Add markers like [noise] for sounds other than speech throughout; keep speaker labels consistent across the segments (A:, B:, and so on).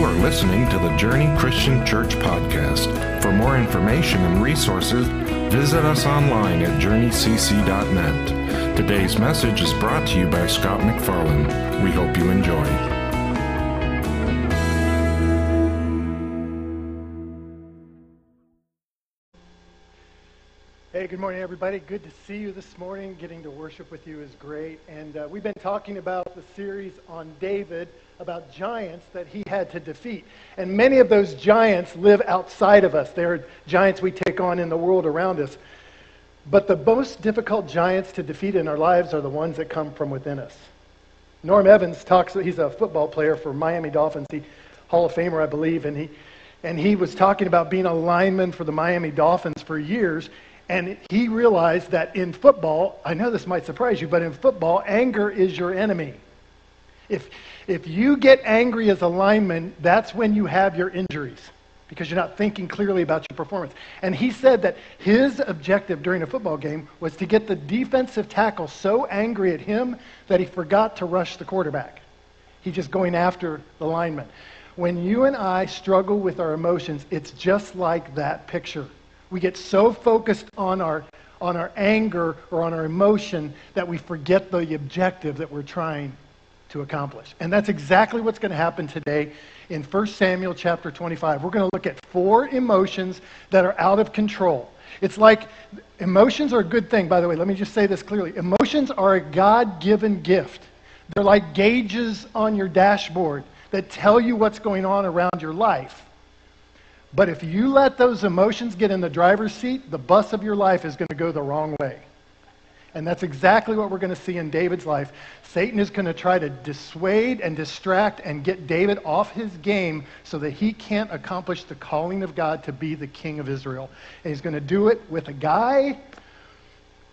A: You are listening to the Journey Christian Church podcast. For more information and resources, visit us online at journeycc.net. Today's message is brought to you by Scott McFarland. We hope you enjoy.
B: Good morning, everybody. Good to see you this morning. Getting to worship with you is great. And uh, we've been talking about the series on David, about giants that he had to defeat. And many of those giants live outside of us. They're giants we take on in the world around us. But the most difficult giants to defeat in our lives are the ones that come from within us. Norm Evans talks, he's a football player for Miami Dolphins, he, Hall of Famer, I believe, and he, and he was talking about being a lineman for the Miami Dolphins for years. And he realized that in football, I know this might surprise you, but in football, anger is your enemy. If, if you get angry as a lineman, that's when you have your injuries because you're not thinking clearly about your performance. And he said that his objective during a football game was to get the defensive tackle so angry at him that he forgot to rush the quarterback. He's just going after the lineman. When you and I struggle with our emotions, it's just like that picture. We get so focused on our, on our anger or on our emotion that we forget the objective that we're trying to accomplish. And that's exactly what's going to happen today in 1 Samuel chapter 25. We're going to look at four emotions that are out of control. It's like emotions are a good thing, by the way. Let me just say this clearly. Emotions are a God given gift, they're like gauges on your dashboard that tell you what's going on around your life. But if you let those emotions get in the driver's seat, the bus of your life is going to go the wrong way. And that's exactly what we're going to see in David's life. Satan is going to try to dissuade and distract and get David off his game so that he can't accomplish the calling of God to be the king of Israel. And he's going to do it with a guy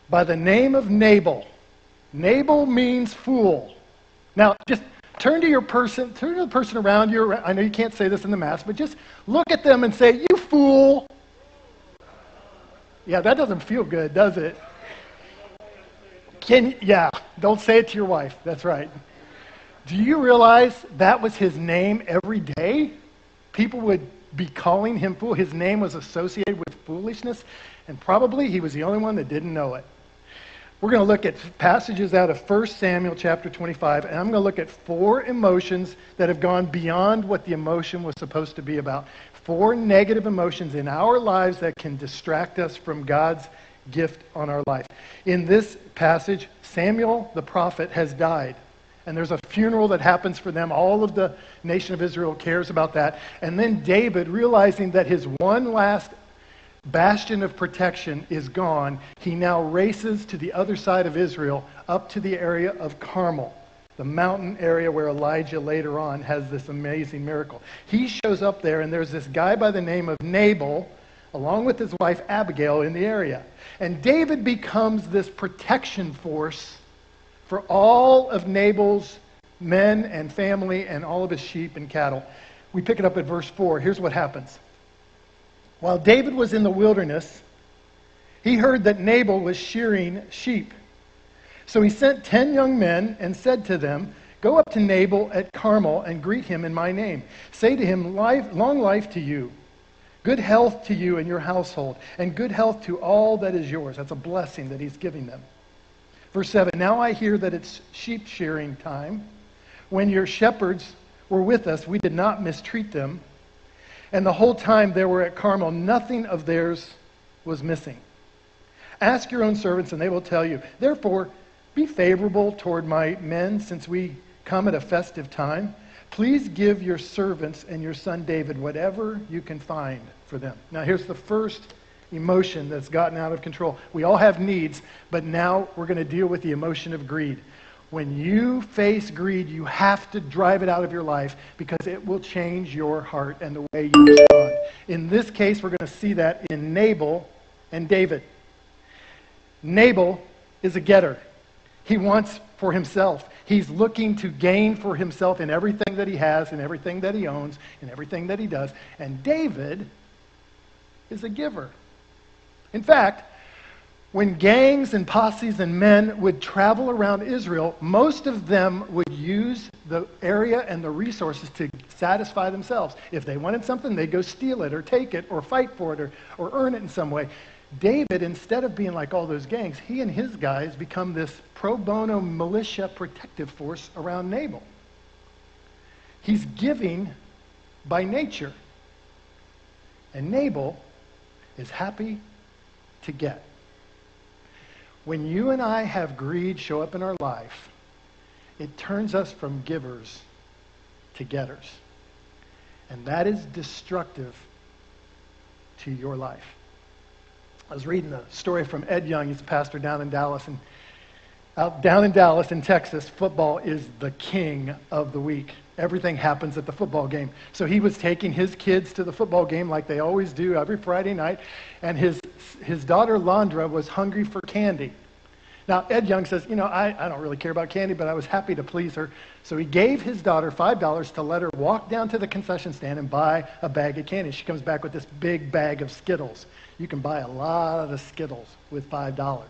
B: by the name of Nabal. Nabal means fool. Now, just turn to your person, turn to the person around you. I know you can't say this in the mass, but just look at them and say, You fool. Yeah, that doesn't feel good, does it? Can yeah, don't say it to your wife. That's right. Do you realize that was his name every day? People would be calling him fool. His name was associated with foolishness, and probably he was the only one that didn't know it. We're going to look at passages out of 1 Samuel chapter 25, and I'm going to look at four emotions that have gone beyond what the emotion was supposed to be about. Four negative emotions in our lives that can distract us from God's gift on our life. In this passage, Samuel the prophet has died. And there's a funeral that happens for them. All of the nation of Israel cares about that. And then David, realizing that his one last bastion of protection is gone, he now races to the other side of Israel, up to the area of Carmel, the mountain area where Elijah later on has this amazing miracle. He shows up there, and there's this guy by the name of Nabal, along with his wife Abigail, in the area. And David becomes this protection force for all of Nabal's men and family and all of his sheep and cattle. We pick it up at verse 4. Here's what happens. While David was in the wilderness, he heard that Nabal was shearing sheep. So he sent ten young men and said to them, Go up to Nabal at Carmel and greet him in my name. Say to him, Long life to you, good health to you and your household, and good health to all that is yours. That's a blessing that he's giving them. Verse 7 Now I hear that it's sheep shearing time. When your shepherds were with us, we did not mistreat them and the whole time they were at Carmel, nothing of theirs was missing. Ask your own servants, and they will tell you. Therefore, be favorable toward my men, since we come at a festive time. Please give your servants and your son David whatever you can find for them. Now, here's the first emotion that's gotten out of control. We all have needs, but now we're going to deal with the emotion of greed. When you face greed, you have to drive it out of your life because it will change your heart and the way you respond. In this case, we're going to see that in Nabal and David. Nabal is a getter. He wants for himself. He's looking to gain for himself in everything that he has, in everything that he owns, in everything that he does. And David is a giver. In fact, when gangs and posses and men would travel around Israel, most of them would use the area and the resources to satisfy themselves. If they wanted something, they'd go steal it or take it or fight for it or, or earn it in some way. David, instead of being like all those gangs, he and his guys become this pro bono militia protective force around Nabal. He's giving by nature. And Nabal is happy to get. When you and I have greed show up in our life, it turns us from givers to getters. And that is destructive to your life. I was reading a story from Ed Young. He's a pastor down in Dallas. And out down in Dallas, in Texas, football is the king of the week. Everything happens at the football game. So he was taking his kids to the football game like they always do every Friday night. And his his daughter Landra was hungry for candy. Now, Ed Young says, You know, I, I don't really care about candy, but I was happy to please her. So he gave his daughter $5 to let her walk down to the concession stand and buy a bag of candy. She comes back with this big bag of Skittles. You can buy a lot of Skittles with $5.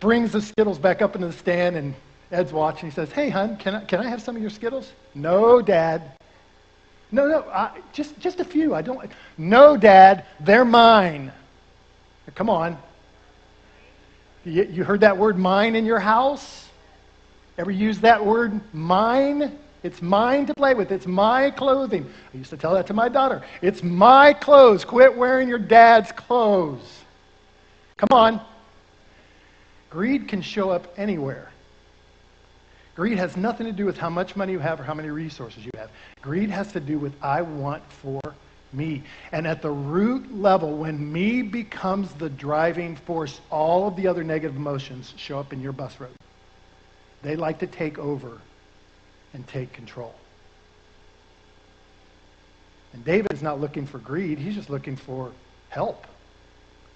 B: Brings the Skittles back up into the stand, and Ed's watching. He says, Hey, hon, can I, can I have some of your Skittles? No, Dad. No, no, I, just, just a few. I don't. No, Dad, they're mine. Come on. You, you heard that word mine in your house? Ever use that word mine? It's mine to play with. It's my clothing. I used to tell that to my daughter. It's my clothes. Quit wearing your dad's clothes. Come on. Greed can show up anywhere. Greed has nothing to do with how much money you have or how many resources you have. Greed has to do with I want for me. And at the root level, when me becomes the driving force, all of the other negative emotions show up in your bus road. They like to take over and take control. And David is not looking for greed, he's just looking for help.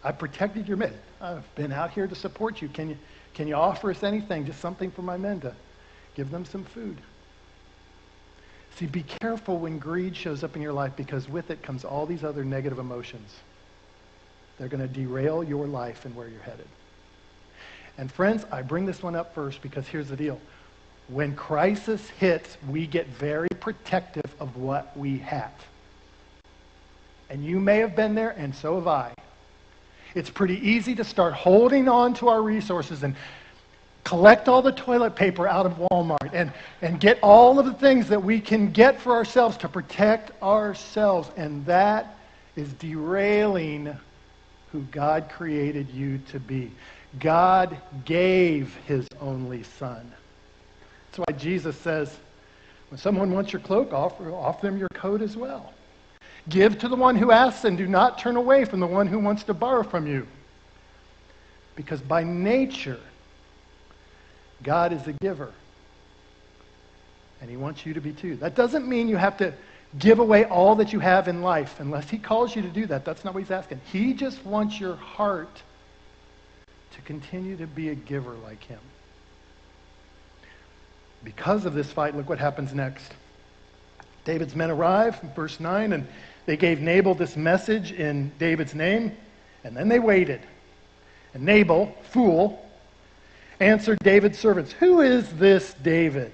B: I protected your men. I've been out here to support you. Can you, can you offer us anything? Just something for my men to give them some food. See, be careful when greed shows up in your life because with it comes all these other negative emotions. They're going to derail your life and where you're headed. And friends, I bring this one up first because here's the deal. When crisis hits, we get very protective of what we have. And you may have been there, and so have I. It's pretty easy to start holding on to our resources and collect all the toilet paper out of Walmart and, and get all of the things that we can get for ourselves to protect ourselves. And that is derailing who God created you to be. God gave his only son. That's why Jesus says, when someone wants your cloak, offer, offer them your coat as well. Give to the one who asks and do not turn away from the one who wants to borrow from you. Because by nature, God is a giver. And he wants you to be too. That doesn't mean you have to give away all that you have in life unless he calls you to do that. That's not what he's asking. He just wants your heart to continue to be a giver like him. Because of this fight, look what happens next. David's men arrive, verse 9, and they gave Nabal this message in David's name, and then they waited. And Nabal, fool, answered David's servants, Who is this David?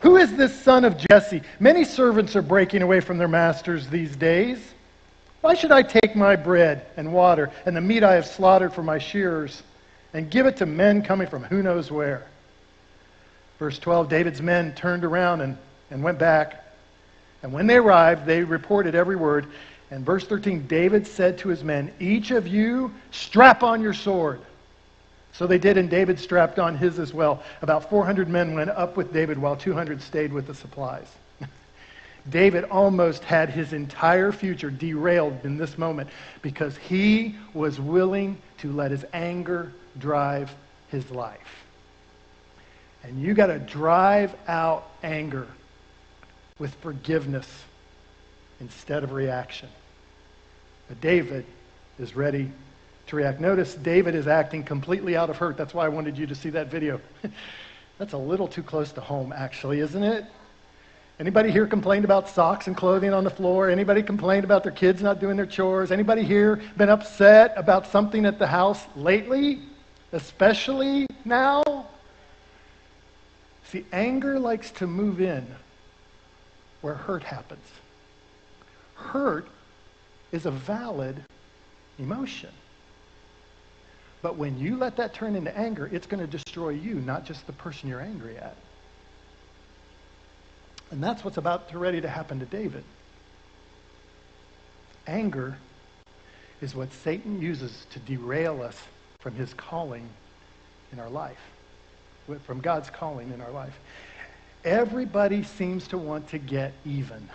B: Who is this son of Jesse? Many servants are breaking away from their masters these days. Why should I take my bread and water and the meat I have slaughtered for my shearers and give it to men coming from who knows where? Verse 12 David's men turned around and, and went back. And when they arrived, they reported every word. And verse 13 David said to his men, Each of you strap on your sword. So they did, and David strapped on his as well. About 400 men went up with David, while 200 stayed with the supplies. [laughs] David almost had his entire future derailed in this moment because he was willing to let his anger drive his life. And you got to drive out anger with forgiveness instead of reaction. But David is ready to react. Notice David is acting completely out of hurt. That's why I wanted you to see that video. [laughs] That's a little too close to home, actually, isn't it? Anybody here complained about socks and clothing on the floor? Anybody complained about their kids not doing their chores? Anybody here been upset about something at the house lately? Especially now? See, anger likes to move in where hurt happens. Hurt is a valid emotion. But when you let that turn into anger, it's going to destroy you, not just the person you're angry at. And that's what's about to ready to happen to David. Anger is what Satan uses to derail us from his calling in our life, from God's calling in our life. Everybody seems to want to get even.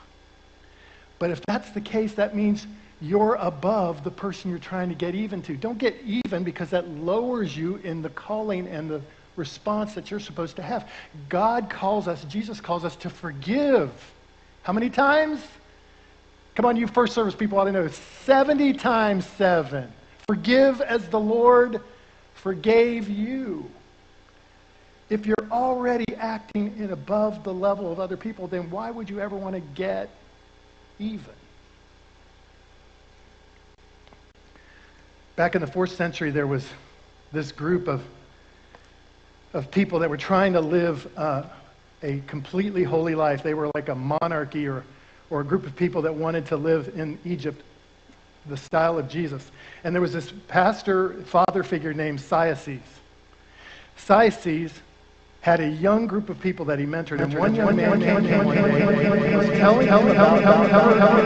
B: But if that's the case, that means you're above the person you're trying to get even to. Don't get even because that lowers you in the calling and the response that you're supposed to have. God calls us, Jesus calls us to forgive. How many times? Come on, you first service people ought to know 70 times 7. Forgive as the Lord forgave you. If you're already acting in above the level of other people, then why would you ever want to get even? Back in the fourth century, there was this group of of people that were trying to live uh, a completely holy life. They were like a monarchy or, or a group of people that wanted to live in Egypt the style of Jesus. And there was this pastor, father figure named Cyaxares. Cyaxares had a young group of people that he mentored, and one young man came and was telling him about my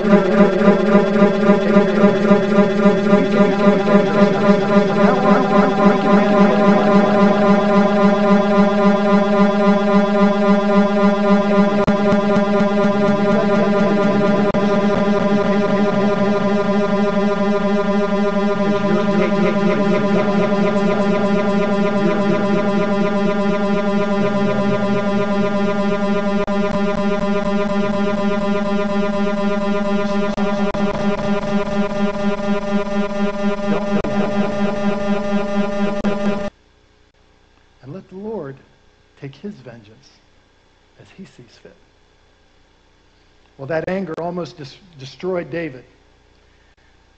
B: almost dis- destroyed David.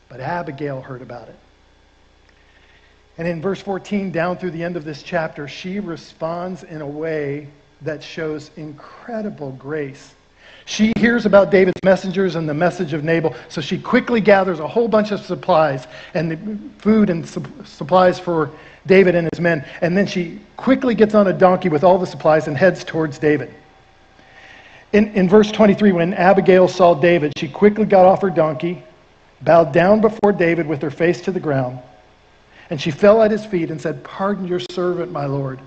B: But Abigail heard about it. And in verse 14, down through the end of this chapter, she responds in a way that shows incredible grace. She hears about David's messengers and the message of Nabal, so she quickly gathers a whole bunch of supplies and food and su- supplies for David and his men. And then she quickly gets on a donkey with all the supplies and heads towards David. In, in verse 23, when Abigail saw David, she quickly got off her donkey, bowed down before David with her face to the ground, and she fell at his feet and said, Pardon your servant, my Lord.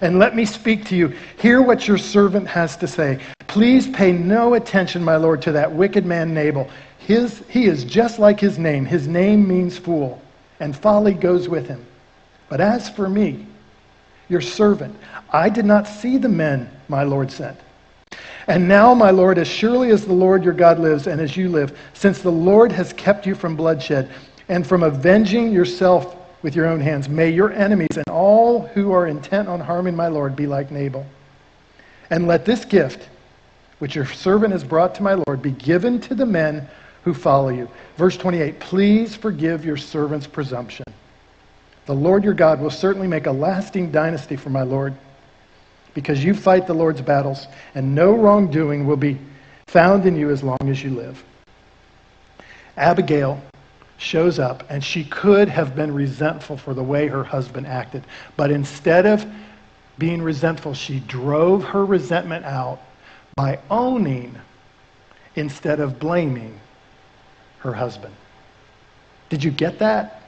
B: And let me speak to you. Hear what your servant has to say. Please pay no attention, my Lord, to that wicked man Nabal. His, he is just like his name. His name means fool, and folly goes with him. But as for me, your servant, I did not see the men my Lord sent. And now, my Lord, as surely as the Lord your God lives and as you live, since the Lord has kept you from bloodshed and from avenging yourself with your own hands, may your enemies and all who are intent on harming my Lord be like Nabal. And let this gift, which your servant has brought to my Lord, be given to the men who follow you. Verse 28 Please forgive your servant's presumption. The Lord your God will certainly make a lasting dynasty for my Lord because you fight the Lord's battles, and no wrongdoing will be found in you as long as you live. Abigail shows up, and she could have been resentful for the way her husband acted. But instead of being resentful, she drove her resentment out by owning instead of blaming her husband. Did you get that?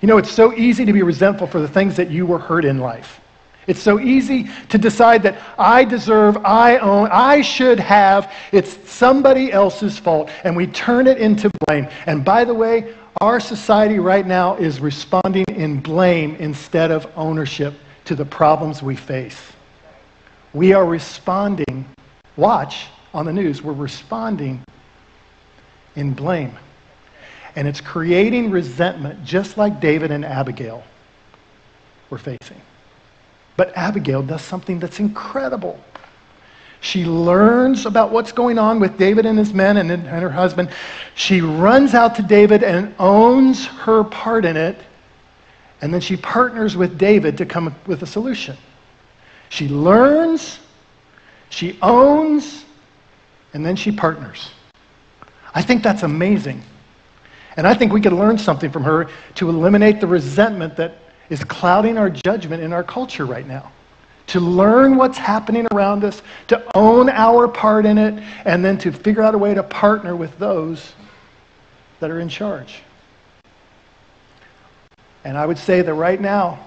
B: You know, it's so easy to be resentful for the things that you were hurt in life. It's so easy to decide that I deserve, I own, I should have. It's somebody else's fault. And we turn it into blame. And by the way, our society right now is responding in blame instead of ownership to the problems we face. We are responding, watch on the news, we're responding in blame. And it's creating resentment just like David and Abigail were facing. But Abigail does something that's incredible. She learns about what's going on with David and his men and, and her husband. She runs out to David and owns her part in it. And then she partners with David to come up with a solution. She learns, she owns, and then she partners. I think that's amazing. And I think we could learn something from her to eliminate the resentment that is clouding our judgment in our culture right now. To learn what's happening around us, to own our part in it, and then to figure out a way to partner with those that are in charge. And I would say that right now,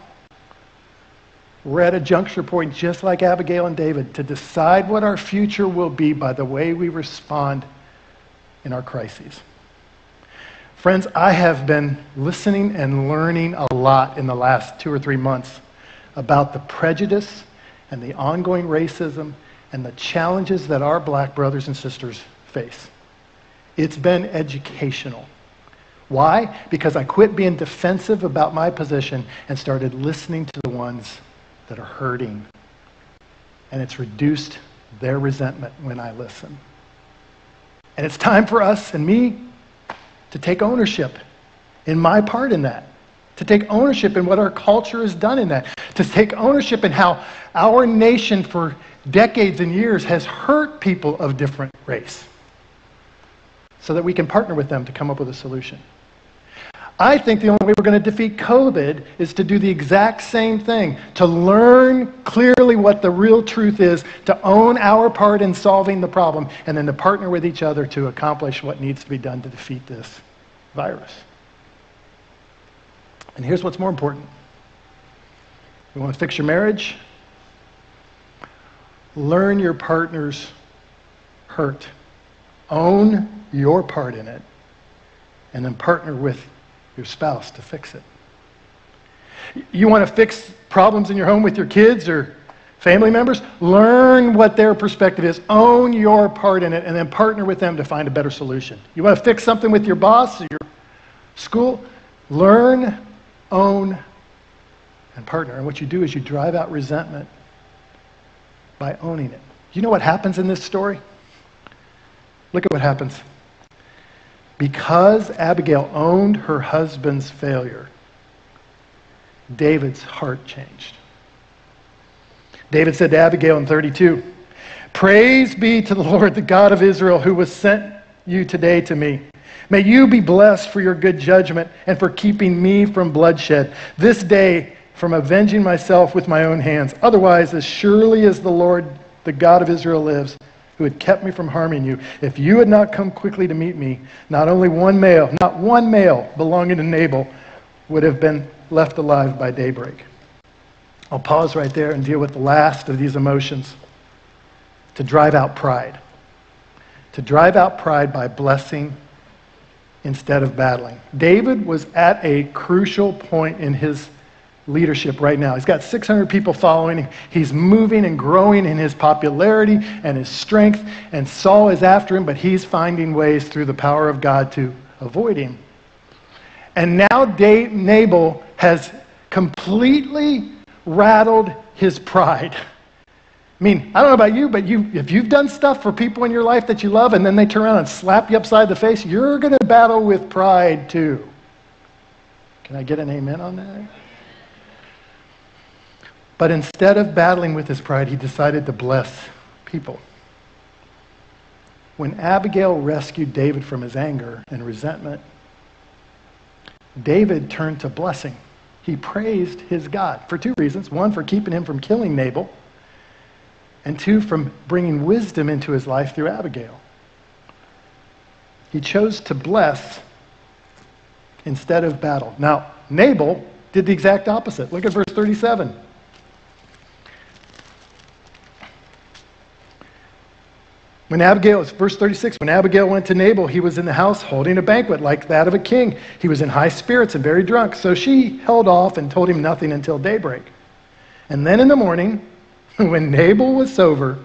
B: we're at a juncture point, just like Abigail and David, to decide what our future will be by the way we respond in our crises. Friends, I have been listening and learning a lot in the last two or three months about the prejudice and the ongoing racism and the challenges that our black brothers and sisters face. It's been educational. Why? Because I quit being defensive about my position and started listening to the ones that are hurting. And it's reduced their resentment when I listen. And it's time for us and me to take ownership in my part in that, to take ownership in what our culture has done in that, to take ownership in how our nation for decades and years has hurt people of different race so that we can partner with them to come up with a solution. I think the only way we're going to defeat COVID is to do the exact same thing, to learn clearly what the real truth is, to own our part in solving the problem, and then to partner with each other to accomplish what needs to be done to defeat this virus. And here's what's more important. You want to fix your marriage? Learn your partner's hurt. Own your part in it. And then partner with your spouse to fix it. You want to fix problems in your home with your kids or family members? Learn what their perspective is. Own your part in it and then partner with them to find a better solution. You want to fix something with your boss or your school? Learn, own, and partner. And what you do is you drive out resentment by owning it. You know what happens in this story? Look at what happens. Because Abigail owned her husband's failure, David's heart changed. David said to Abigail in 32, Praise be to the Lord, the God of Israel, who was sent you today to me. May you be blessed for your good judgment and for keeping me from bloodshed, this day from avenging myself with my own hands. Otherwise, as surely as the Lord, the God of Israel, lives, who had kept me from harming you. If you had not come quickly to meet me, not only one male, not one male belonging to Nabal would have been left alive by daybreak. I'll pause right there and deal with the last of these emotions to drive out pride. To drive out pride by blessing instead of battling. David was at a crucial point in his leadership right now. He's got 600 people following him. He's moving and growing in his popularity and his strength. And Saul is after him, but he's finding ways through the power of God to avoid him. And now Nabal has completely rattled his pride. I mean, I don't know about you, but you, if you've done stuff for people in your life that you love and then they turn around and slap you upside the face, you're going to battle with pride too. Can I get an amen on that? But instead of battling with his pride, he decided to bless people. When Abigail rescued David from his anger and resentment, David turned to blessing. He praised his God for two reasons. One, for keeping him from killing Nabal, and two, from bringing wisdom into his life through Abigail. He chose to bless instead of battle. Now, Nabal did the exact opposite. Look at verse 37. When Abigail, verse 36, when Abigail went to Nabal, he was in the house holding a banquet like that of a king. He was in high spirits and very drunk. So she held off and told him nothing until daybreak. And then in the morning, [laughs] when Nabal was sober,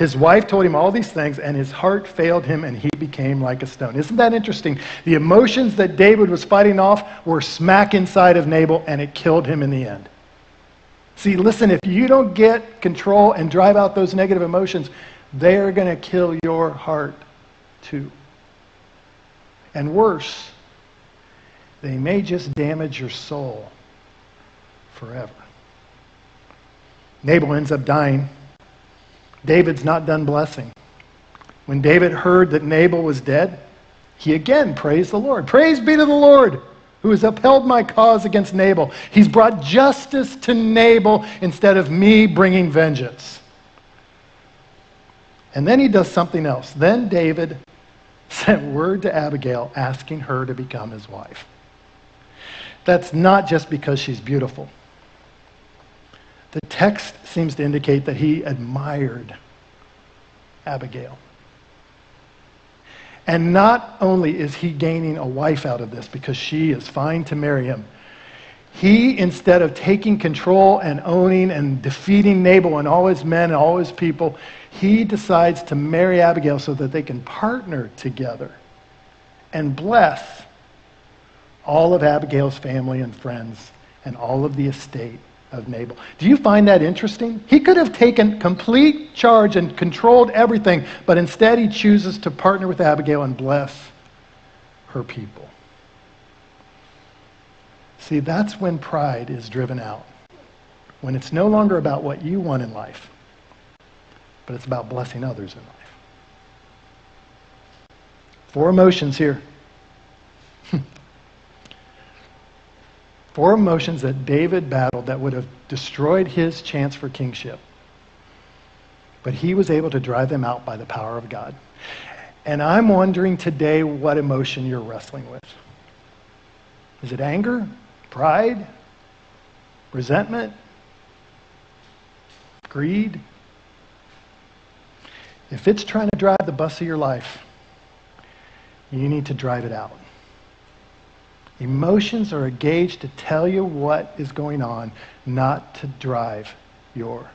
B: his wife told him all these things, and his heart failed him, and he became like a stone. Isn't that interesting? The emotions that David was fighting off were smack inside of Nabal, and it killed him in the end. See, listen, if you don't get control and drive out those negative emotions, they are going to kill your heart too. And worse, they may just damage your soul forever. Nabal ends up dying. David's not done blessing. When David heard that Nabal was dead, he again praised the Lord. Praise be to the Lord who has upheld my cause against Nabal. He's brought justice to Nabal instead of me bringing vengeance. And then he does something else. Then David [laughs] sent word to Abigail asking her to become his wife. That's not just because she's beautiful. The text seems to indicate that he admired Abigail. And not only is he gaining a wife out of this because she is fine to marry him, he, instead of taking control and owning and defeating Nabal and all his men and all his people, he decides to marry Abigail so that they can partner together and bless all of Abigail's family and friends and all of the estate of Nabal. Do you find that interesting? He could have taken complete charge and controlled everything, but instead he chooses to partner with Abigail and bless her people. See, that's when pride is driven out. When it's no longer about what you want in life, but it's about blessing others in life. Four emotions here. [laughs] Four emotions that David battled that would have destroyed his chance for kingship. But he was able to drive them out by the power of God. And I'm wondering today what emotion you're wrestling with. Is it anger? Pride? Resentment? Greed? If it's trying to drive the bus of your life, you need to drive it out. Emotions are a gauge to tell you what is going on, not to drive your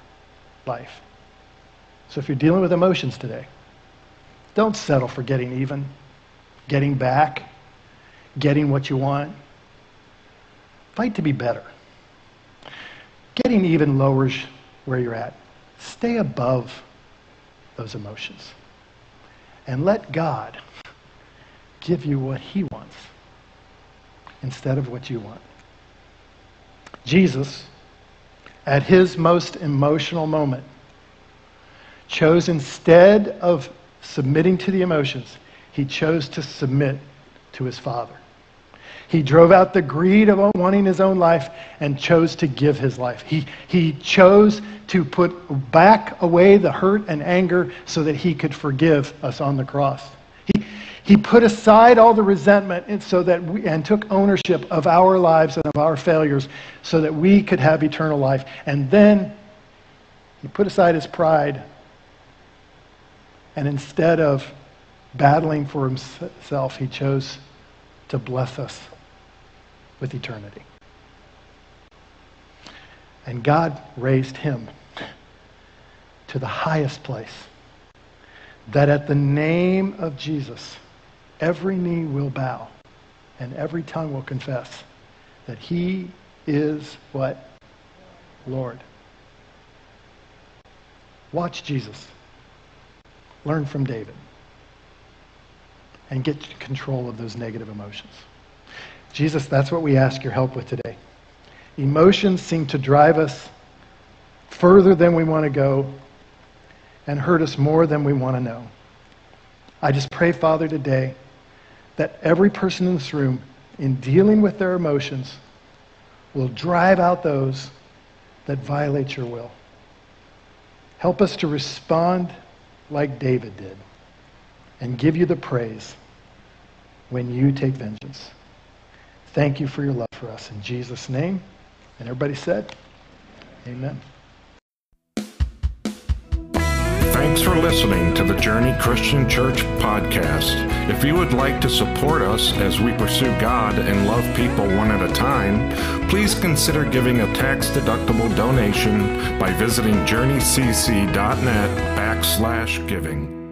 B: life. So if you're dealing with emotions today, don't settle for getting even, getting back, getting what you want. Fight to be better. Getting even lowers where you're at. Stay above those emotions. And let God give you what he wants instead of what you want. Jesus, at his most emotional moment, chose instead of submitting to the emotions, he chose to submit to his Father. He drove out the greed of wanting his own life and chose to give his life. He, he chose to put back away the hurt and anger so that he could forgive us on the cross. He, he put aside all the resentment and, so that we, and took ownership of our lives and of our failures so that we could have eternal life. And then he put aside his pride. And instead of battling for himself, he chose to bless us with eternity. And God raised him to the highest place, that at the name of Jesus, every knee will bow and every tongue will confess that he is what? Lord. Watch Jesus. Learn from David. And get control of those negative emotions. Jesus, that's what we ask your help with today. Emotions seem to drive us further than we want to go and hurt us more than we want to know. I just pray, Father, today that every person in this room, in dealing with their emotions, will drive out those that violate your will. Help us to respond like David did and give you the praise when you take vengeance. Thank you for your love for us. In Jesus' name. And everybody said, Amen.
A: Thanks for listening to the Journey Christian Church podcast. If you would like to support us as we pursue God and love people one at a time, please consider giving a tax-deductible donation by visiting journeycc.net backslash giving.